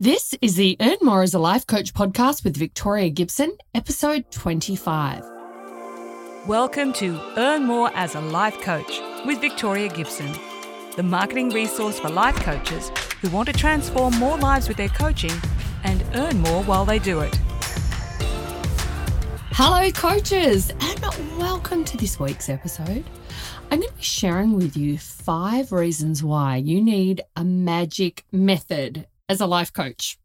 This is the Earn More as a Life Coach podcast with Victoria Gibson, episode 25. Welcome to Earn More as a Life Coach with Victoria Gibson, the marketing resource for life coaches who want to transform more lives with their coaching and earn more while they do it. Hello, coaches, and welcome to this week's episode. I'm going to be sharing with you five reasons why you need a magic method as a life coach.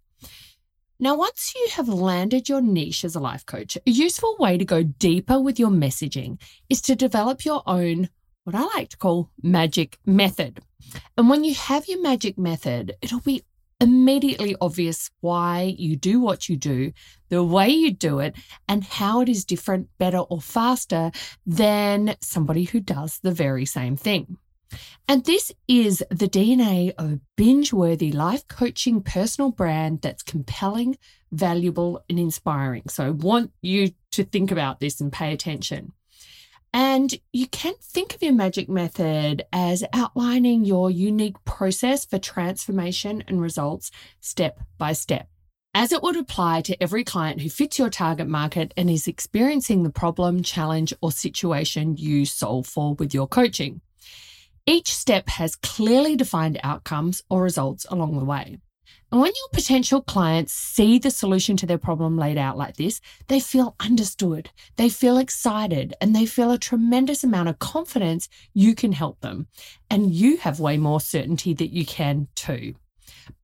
Now, once you have landed your niche as a life coach, a useful way to go deeper with your messaging is to develop your own, what I like to call magic method. And when you have your magic method, it'll be immediately obvious why you do what you do, the way you do it, and how it is different, better, or faster than somebody who does the very same thing. And this is the DNA of a binge worthy life coaching personal brand that's compelling, valuable, and inspiring. So I want you to think about this and pay attention. And you can think of your magic method as outlining your unique process for transformation and results step by step. As it would apply to every client who fits your target market and is experiencing the problem, challenge, or situation you solve for with your coaching. Each step has clearly defined outcomes or results along the way. And when your potential clients see the solution to their problem laid out like this, they feel understood, they feel excited, and they feel a tremendous amount of confidence you can help them. And you have way more certainty that you can too.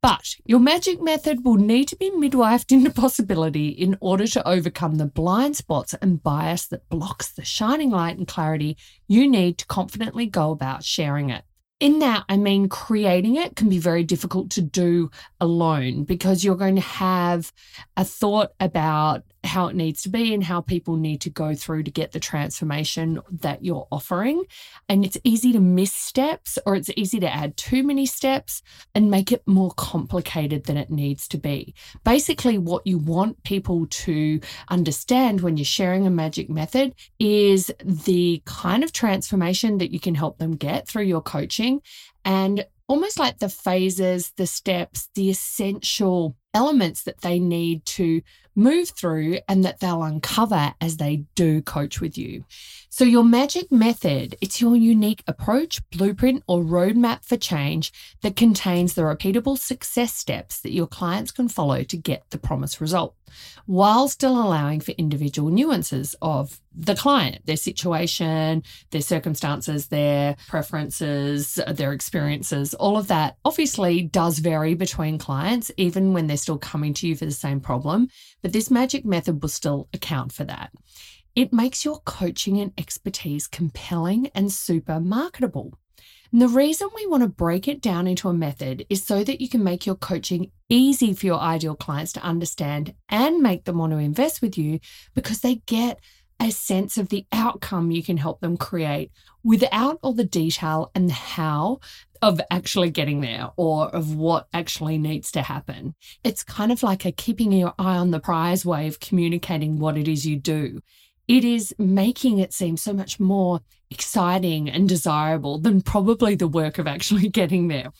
But your magic method will need to be midwifed into possibility in order to overcome the blind spots and bias that blocks the shining light and clarity you need to confidently go about sharing it. In that, I mean, creating it can be very difficult to do alone because you're going to have a thought about how it needs to be and how people need to go through to get the transformation that you're offering. And it's easy to miss steps or it's easy to add too many steps and make it more complicated than it needs to be. Basically, what you want people to understand when you're sharing a magic method is the kind of transformation that you can help them get through your coaching and almost like the phases, the steps, the essential elements that they need to move through and that they'll uncover as they do coach with you. So your magic method, it's your unique approach, blueprint or roadmap for change that contains the repeatable success steps that your clients can follow to get the promised result while still allowing for individual nuances of the client, their situation, their circumstances, their preferences, their experiences, all of that obviously does vary between clients, even when they're still coming to you for the same problem. But this magic method will still account for that. It makes your coaching and expertise compelling and super marketable. And the reason we want to break it down into a method is so that you can make your coaching easy for your ideal clients to understand and make them want to invest with you because they get a sense of the outcome you can help them create without all the detail and the how of actually getting there or of what actually needs to happen. It's kind of like a keeping your eye on the prize way of communicating what it is you do. It is making it seem so much more exciting and desirable than probably the work of actually getting there.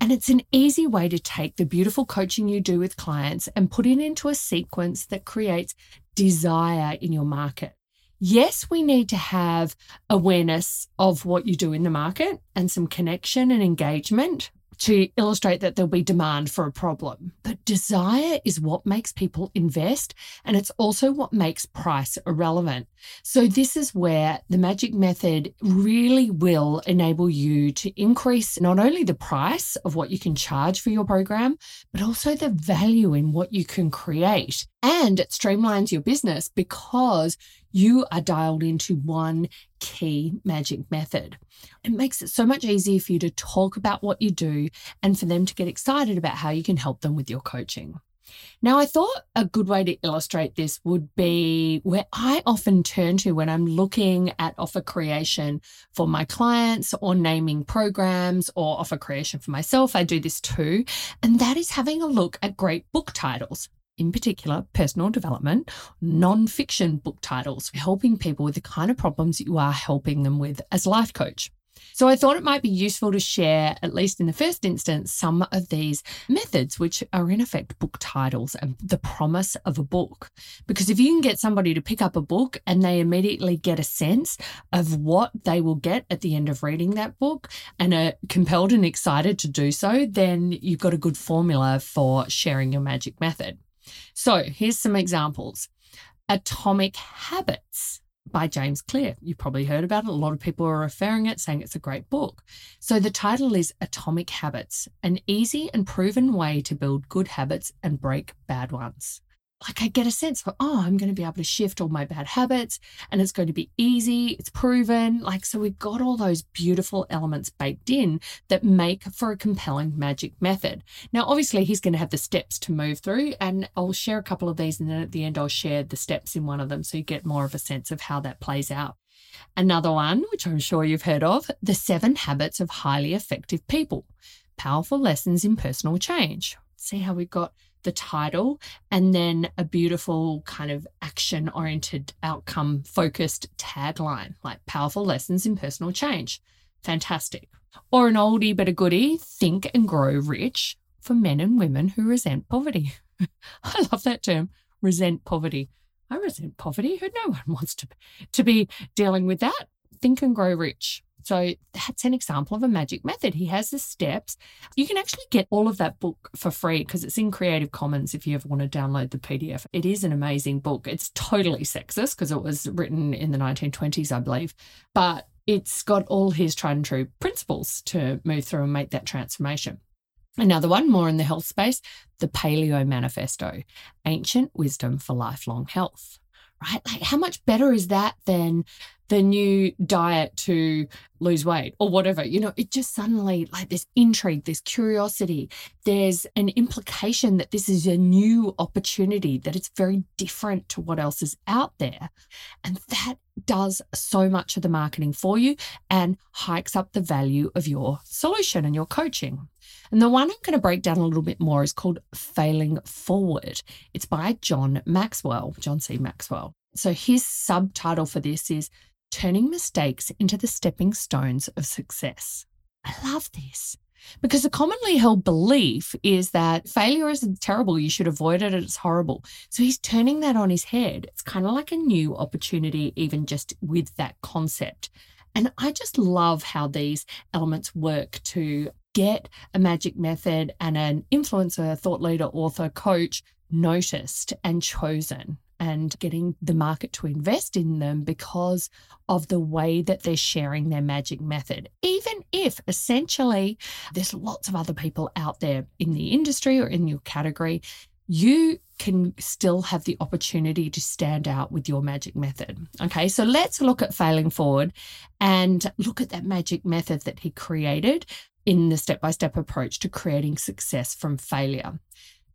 And it's an easy way to take the beautiful coaching you do with clients and put it into a sequence that creates desire in your market. Yes, we need to have awareness of what you do in the market and some connection and engagement to illustrate that there'll be demand for a problem. But desire is what makes people invest, and it's also what makes price irrelevant. So, this is where the magic method really will enable you to increase not only the price of what you can charge for your program, but also the value in what you can create. And it streamlines your business because you are dialed into one key magic method. It makes it so much easier for you to talk about what you do and for them to get excited about how you can help them with your coaching. Now, I thought a good way to illustrate this would be where I often turn to when I'm looking at offer creation for my clients or naming programs or offer creation for myself. I do this too. And that is having a look at great book titles in particular personal development, non-fiction book titles, helping people with the kind of problems that you are helping them with as life coach. So I thought it might be useful to share, at least in the first instance, some of these methods, which are in effect book titles and the promise of a book. Because if you can get somebody to pick up a book and they immediately get a sense of what they will get at the end of reading that book and are compelled and excited to do so, then you've got a good formula for sharing your magic method. So here's some examples Atomic Habits by James Clear. You've probably heard about it. A lot of people are referring it, saying it's a great book. So the title is Atomic Habits, an easy and proven way to build good habits and break bad ones like I get a sense of, oh, I'm going to be able to shift all my bad habits and it's going to be easy. It's proven. Like, so we've got all those beautiful elements baked in that make for a compelling magic method. Now, obviously, he's going to have the steps to move through, and I'll share a couple of these. And then at the end, I'll share the steps in one of them so you get more of a sense of how that plays out. Another one, which I'm sure you've heard of, the seven habits of highly effective people, powerful lessons in personal change. See how we've got the title and then a beautiful kind of action oriented, outcome focused tagline like powerful lessons in personal change. Fantastic. Or an oldie but a goodie think and grow rich for men and women who resent poverty. I love that term, resent poverty. I resent poverty. Who no one wants to, to be dealing with that. Think and grow rich. So that's an example of a magic method. He has the steps. You can actually get all of that book for free because it's in Creative Commons if you ever want to download the PDF. It is an amazing book. It's totally sexist because it was written in the 1920s, I believe. But it's got all his tried and true principles to move through and make that transformation. Another one, more in the health space, the Paleo Manifesto Ancient Wisdom for Lifelong Health right? Like, how much better is that than the new diet to lose weight or whatever? You know, it just suddenly like this intrigue, this curiosity, there's an implication that this is a new opportunity, that it's very different to what else is out there. And that does so much of the marketing for you and hikes up the value of your solution and your coaching. And the one I'm going to break down a little bit more is called Failing Forward. It's by John Maxwell, John C. Maxwell. So his subtitle for this is Turning Mistakes into the Stepping Stones of Success. I love this because a commonly held belief is that failure is terrible, you should avoid it, it's horrible. So he's turning that on his head. It's kind of like a new opportunity, even just with that concept. And I just love how these elements work to get a magic method and an influencer, thought leader, author, coach noticed and chosen and getting the market to invest in them because of the way that they're sharing their magic method. Even if essentially there's lots of other people out there in the industry or in your category, you can still have the opportunity to stand out with your magic method. Okay, so let's look at failing forward and look at that magic method that he created in the step by step approach to creating success from failure.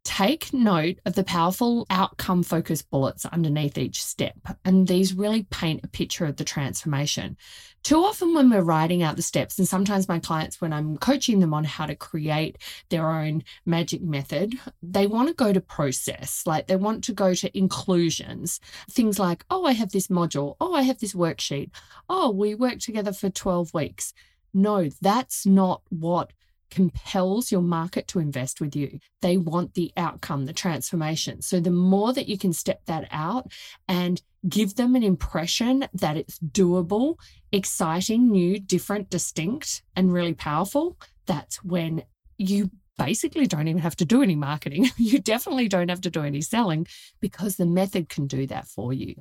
Take note of the powerful outcome focused bullets underneath each step, and these really paint a picture of the transformation. Too often, when we're writing out the steps, and sometimes my clients, when I'm coaching them on how to create their own magic method, they want to go to process, like they want to go to inclusions. Things like, oh, I have this module, oh, I have this worksheet, oh, we worked together for 12 weeks. No, that's not what compels your market to invest with you. They want the outcome, the transformation. So the more that you can step that out and give them an impression that it's doable, exciting, new, different, distinct, and really powerful, that's when you basically don't even have to do any marketing. you definitely don't have to do any selling because the method can do that for you.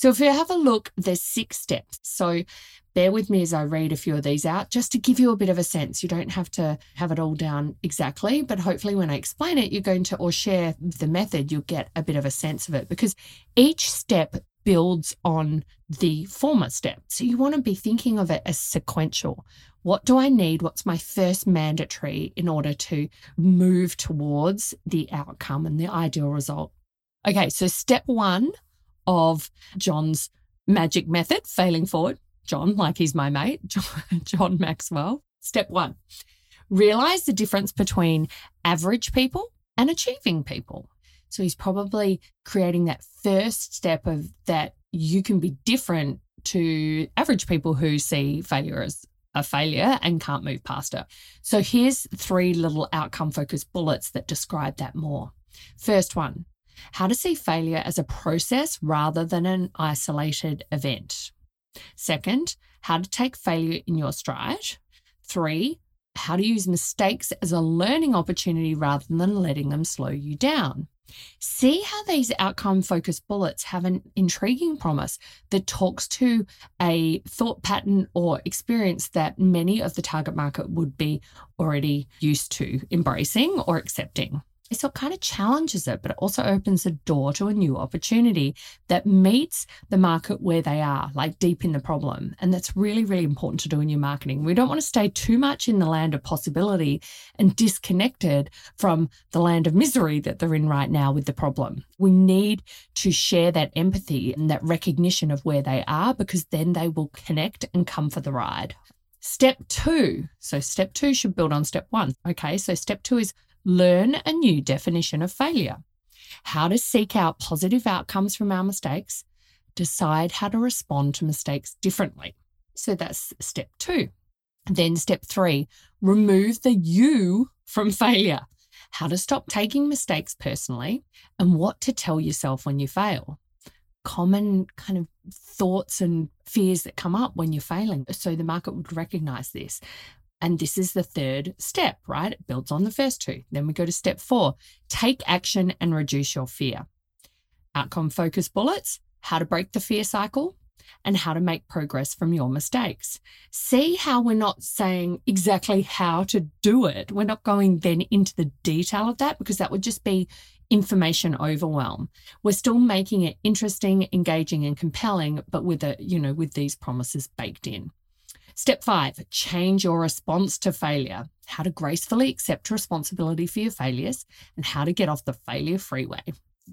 So if you have a look, there's six steps. So bear with me as I read a few of these out just to give you a bit of a sense. You don't have to have it all down exactly, but hopefully when I explain it, you're going to or share the method, you'll get a bit of a sense of it because each step builds on the former step. So you want to be thinking of it as sequential. What do I need? What's my first mandatory in order to move towards the outcome and the ideal result? Okay, so step one of John's magic method, failing forward. John, like he's my mate, John, John Maxwell. Step one realize the difference between average people and achieving people. So he's probably creating that first step of that you can be different to average people who see failure as a failure and can't move past it. So here's three little outcome focused bullets that describe that more. First one, how to see failure as a process rather than an isolated event. Second, how to take failure in your stride. Three, how to use mistakes as a learning opportunity rather than letting them slow you down. See how these outcome focused bullets have an intriguing promise that talks to a thought pattern or experience that many of the target market would be already used to embracing or accepting. So it kind of challenges it, but it also opens the door to a new opportunity that meets the market where they are, like deep in the problem. And that's really, really important to do in your marketing. We don't want to stay too much in the land of possibility and disconnected from the land of misery that they're in right now with the problem. We need to share that empathy and that recognition of where they are because then they will connect and come for the ride. Step two. So, step two should build on step one. Okay. So, step two is learn a new definition of failure, how to seek out positive outcomes from our mistakes, decide how to respond to mistakes differently. So that's step two. Then step three, remove the you from failure. How to stop taking mistakes personally and what to tell yourself when you fail. Common kind of thoughts and fears that come up when you're failing. So the market would recognize this. And this is the third step, right? It builds on the first two. Then we go to step four take action and reduce your fear. Outcome focus bullets, how to break the fear cycle, and how to make progress from your mistakes. See how we're not saying exactly how to do it. We're not going then into the detail of that because that would just be information overwhelm. We're still making it interesting, engaging, and compelling, but with a, you know, with these promises baked in. Step five, change your response to failure. How to gracefully accept responsibility for your failures and how to get off the failure freeway.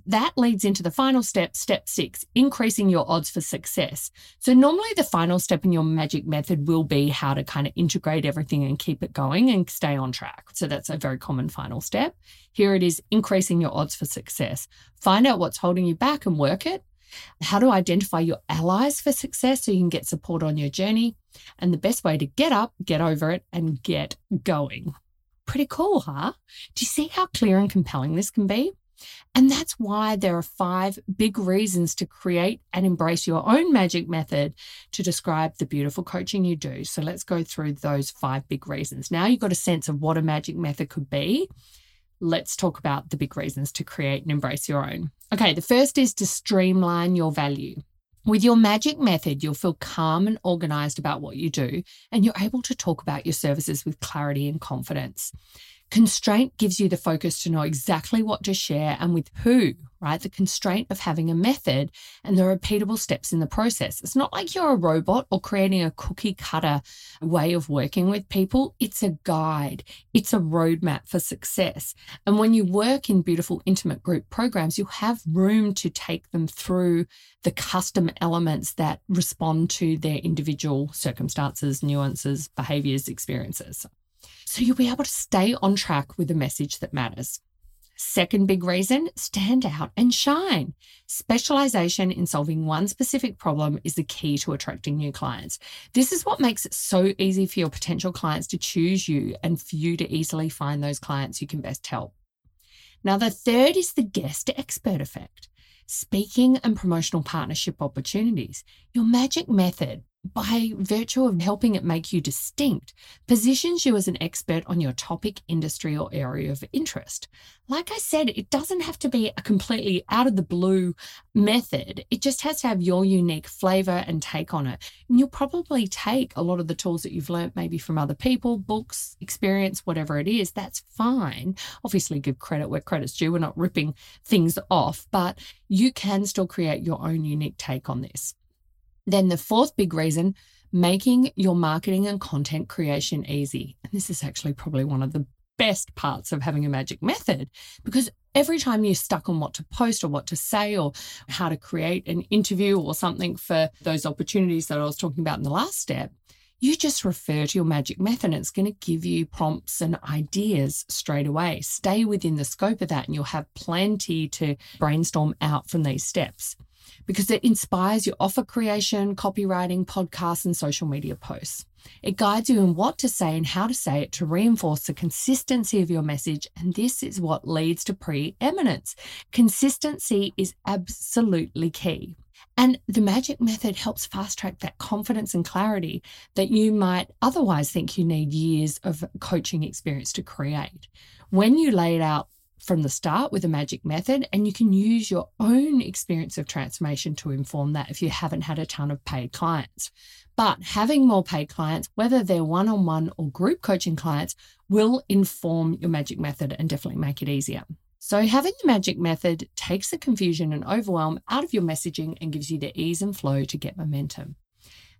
That leads into the final step, step six, increasing your odds for success. So, normally the final step in your magic method will be how to kind of integrate everything and keep it going and stay on track. So, that's a very common final step. Here it is increasing your odds for success. Find out what's holding you back and work it how to identify your allies for success so you can get support on your journey, and the best way to get up, get over it, and get going. Pretty cool, huh? Do you see how clear and compelling this can be? And that's why there are five big reasons to create and embrace your own magic method to describe the beautiful coaching you do. So let's go through those five big reasons. Now you've got a sense of what a magic method could be let's talk about the big reasons to create and embrace your own. Okay, the first is to streamline your value. With your magic method, you'll feel calm and organized about what you do, and you're able to talk about your services with clarity and confidence. Constraint gives you the focus to know exactly what to share and with who, right? The constraint of having a method and the repeatable steps in the process. It's not like you're a robot or creating a cookie cutter way of working with people. It's a guide, it's a roadmap for success. And when you work in beautiful, intimate group programs, you have room to take them through the custom elements that respond to their individual circumstances, nuances, behaviors, experiences. So you'll be able to stay on track with the message that matters. Second big reason stand out and shine. Specialization in solving one specific problem is the key to attracting new clients. This is what makes it so easy for your potential clients to choose you and for you to easily find those clients you can best help. Now, the third is the guest expert effect speaking and promotional partnership opportunities. Your magic method by virtue of helping it make you distinct, positions you as an expert on your topic, industry, or area of interest. Like I said, it doesn't have to be a completely out of the blue method. It just has to have your unique flavor and take on it. And you'll probably take a lot of the tools that you've learned maybe from other people, books, experience, whatever it is. That's fine. Obviously, give credit where credit's due. We're not ripping things off, but you can still create your own unique take on this. Then the fourth big reason, making your marketing and content creation easy. And this is actually probably one of the best parts of having a magic method because every time you're stuck on what to post or what to say or how to create an interview or something for those opportunities that I was talking about in the last step, you just refer to your magic method and it's going to give you prompts and ideas straight away. Stay within the scope of that and you'll have plenty to brainstorm out from these steps because it inspires your offer creation, copywriting, podcasts, and social media posts. It guides you in what to say and how to say it to reinforce the consistency of your message. And this is what leads to preeminence. Consistency is absolutely key. And the magic method helps fast track that confidence and clarity that you might otherwise think you need years of coaching experience to create. When you lay it out from the start with a magic method, and you can use your own experience of transformation to inform that if you haven't had a ton of paid clients. But having more paid clients, whether they're one on one or group coaching clients, will inform your magic method and definitely make it easier. So, having the magic method takes the confusion and overwhelm out of your messaging and gives you the ease and flow to get momentum.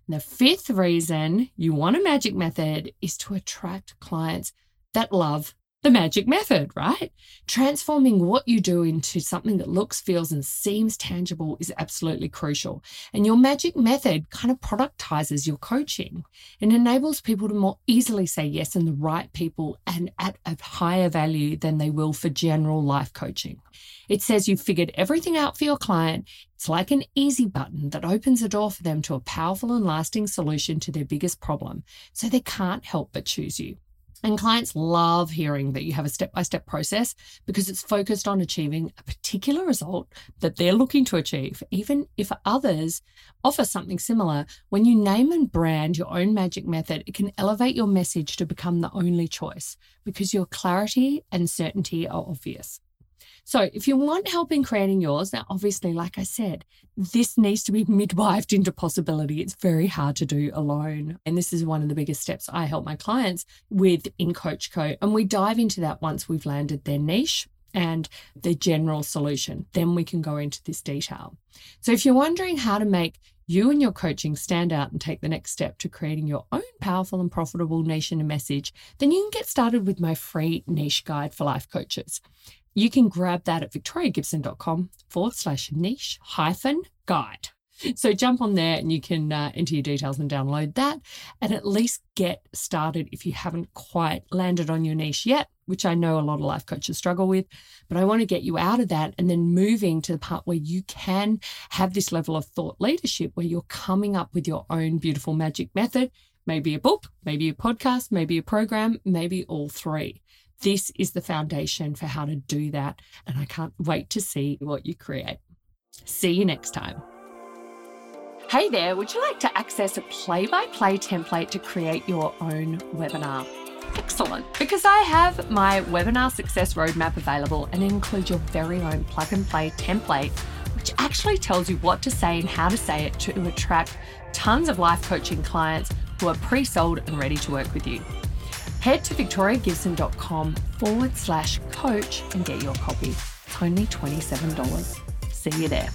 And the fifth reason you want a magic method is to attract clients that love the magic method, right? Transforming what you do into something that looks, feels, and seems tangible is absolutely crucial. And your magic method kind of productizes your coaching and enables people to more easily say yes and the right people and at a higher value than they will for general life coaching. It says you've figured everything out for your client. It's like an easy button that opens the door for them to a powerful and lasting solution to their biggest problem. So they can't help but choose you. And clients love hearing that you have a step by step process because it's focused on achieving a particular result that they're looking to achieve. Even if others offer something similar, when you name and brand your own magic method, it can elevate your message to become the only choice because your clarity and certainty are obvious. So, if you want help in creating yours, now obviously, like I said, this needs to be midwifed into possibility. It's very hard to do alone. And this is one of the biggest steps I help my clients with in Coach Co. And we dive into that once we've landed their niche and the general solution. Then we can go into this detail. So, if you're wondering how to make you and your coaching stand out and take the next step to creating your own powerful and profitable niche and message, then you can get started with my free niche guide for life coaches. You can grab that at victoriagibson.com forward slash niche hyphen guide. So jump on there and you can uh, enter your details and download that and at least get started if you haven't quite landed on your niche yet, which I know a lot of life coaches struggle with. But I want to get you out of that and then moving to the part where you can have this level of thought leadership where you're coming up with your own beautiful magic method, maybe a book, maybe a podcast, maybe a program, maybe all three. This is the foundation for how to do that. And I can't wait to see what you create. See you next time. Hey there, would you like to access a play by play template to create your own webinar? Excellent, because I have my webinar success roadmap available and it includes your very own plug and play template, which actually tells you what to say and how to say it to attract tons of life coaching clients who are pre sold and ready to work with you. Head to victoriagibson.com forward slash coach and get your copy. It's only $27. See you there.